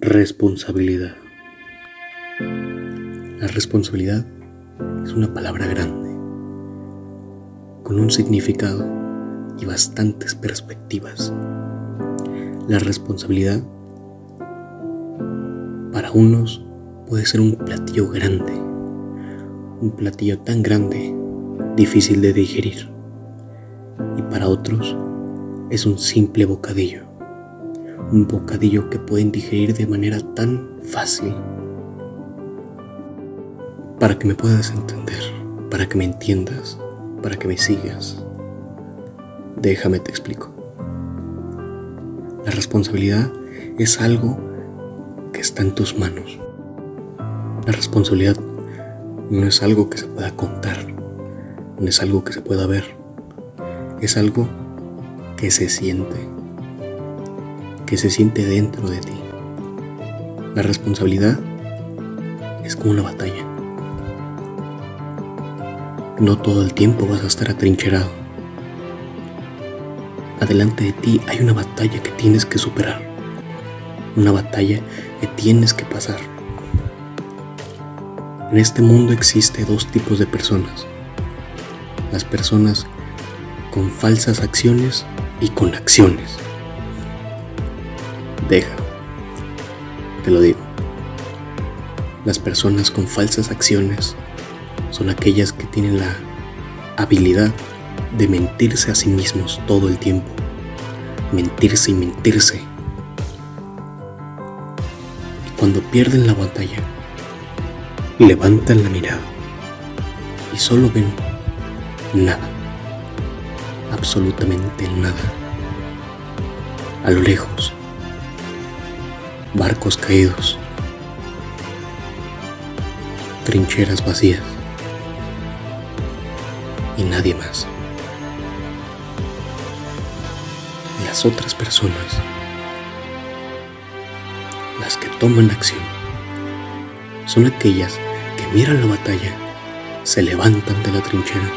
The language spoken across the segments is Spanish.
Responsabilidad. La responsabilidad es una palabra grande, con un significado y bastantes perspectivas. La responsabilidad para unos puede ser un platillo grande, un platillo tan grande, difícil de digerir, y para otros es un simple bocadillo un bocadillo que pueden digerir de manera tan fácil. Para que me puedas entender, para que me entiendas, para que me sigas. Déjame te explico. La responsabilidad es algo que está en tus manos. La responsabilidad no es algo que se pueda contar, no es algo que se pueda ver, es algo que se siente que se siente dentro de ti. La responsabilidad es como una batalla. No todo el tiempo vas a estar atrincherado. Adelante de ti hay una batalla que tienes que superar. Una batalla que tienes que pasar. En este mundo existe dos tipos de personas. Las personas con falsas acciones y con acciones. Deja. Te lo digo. Las personas con falsas acciones son aquellas que tienen la habilidad de mentirse a sí mismos todo el tiempo. Mentirse y mentirse. Y cuando pierden la batalla, levantan la mirada y solo ven nada. Absolutamente nada. A lo lejos barcos caídos, trincheras vacías y nadie más. Las otras personas, las que toman acción, son aquellas que miran la batalla, se levantan de la trinchera,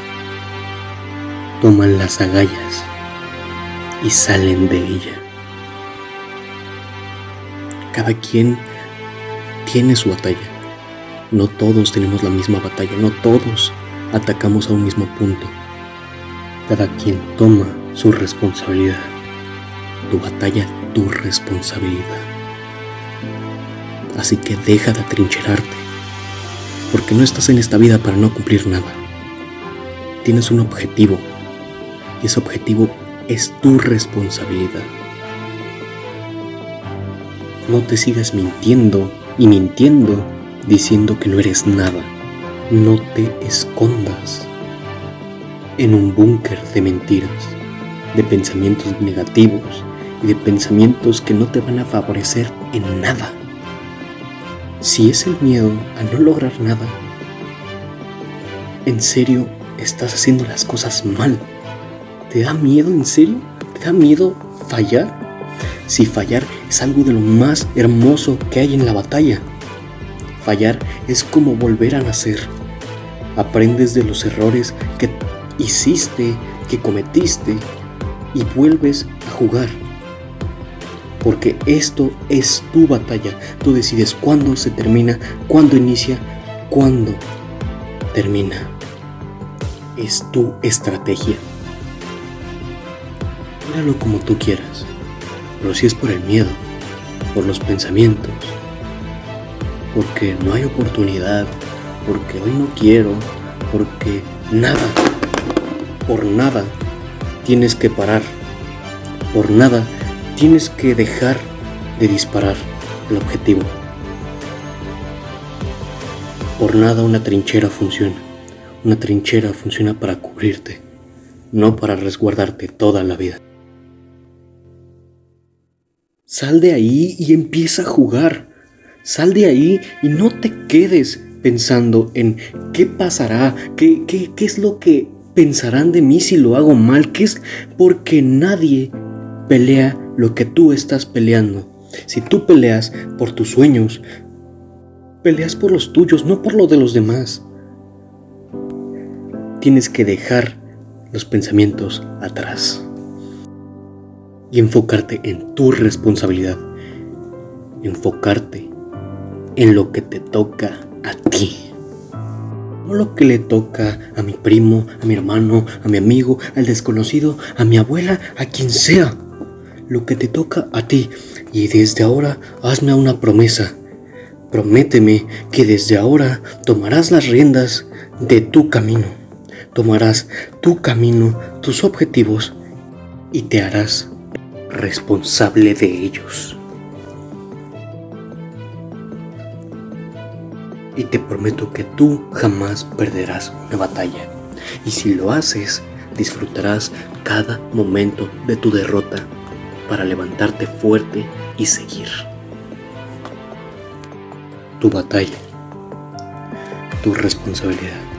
toman las agallas y salen de ella. Cada quien tiene su batalla. No todos tenemos la misma batalla, no todos atacamos a un mismo punto. Cada quien toma su responsabilidad. Tu batalla, tu responsabilidad. Así que deja de atrincherarte, porque no estás en esta vida para no cumplir nada. Tienes un objetivo, y ese objetivo es tu responsabilidad. No te sigas mintiendo y mintiendo diciendo que no eres nada. No te escondas en un búnker de mentiras, de pensamientos negativos y de pensamientos que no te van a favorecer en nada. Si es el miedo a no lograr nada, en serio estás haciendo las cosas mal. ¿Te da miedo en serio? ¿Te da miedo fallar? Si fallar es algo de lo más hermoso que hay en la batalla. Fallar es como volver a nacer. Aprendes de los errores que hiciste, que cometiste y vuelves a jugar. Porque esto es tu batalla. Tú decides cuándo se termina, cuándo inicia, cuándo termina. Es tu estrategia. Míralo como tú quieras pero si es por el miedo, por los pensamientos, porque no hay oportunidad, porque hoy no quiero, porque nada, por nada tienes que parar, por nada tienes que dejar de disparar el objetivo. Por nada una trinchera funciona. Una trinchera funciona para cubrirte, no para resguardarte toda la vida. Sal de ahí y empieza a jugar. Sal de ahí y no te quedes pensando en qué pasará, qué, qué, qué es lo que pensarán de mí si lo hago mal, qué es porque nadie pelea lo que tú estás peleando. Si tú peleas por tus sueños, peleas por los tuyos, no por lo de los demás. Tienes que dejar los pensamientos atrás y enfocarte en tu responsabilidad. enfocarte en lo que te toca a ti. No lo que le toca a mi primo, a mi hermano, a mi amigo, al desconocido, a mi abuela, a quien sea. Lo que te toca a ti. Y desde ahora hazme una promesa. Prométeme que desde ahora tomarás las riendas de tu camino. Tomarás tu camino, tus objetivos y te harás responsable de ellos. Y te prometo que tú jamás perderás una batalla. Y si lo haces, disfrutarás cada momento de tu derrota para levantarte fuerte y seguir. Tu batalla, tu responsabilidad.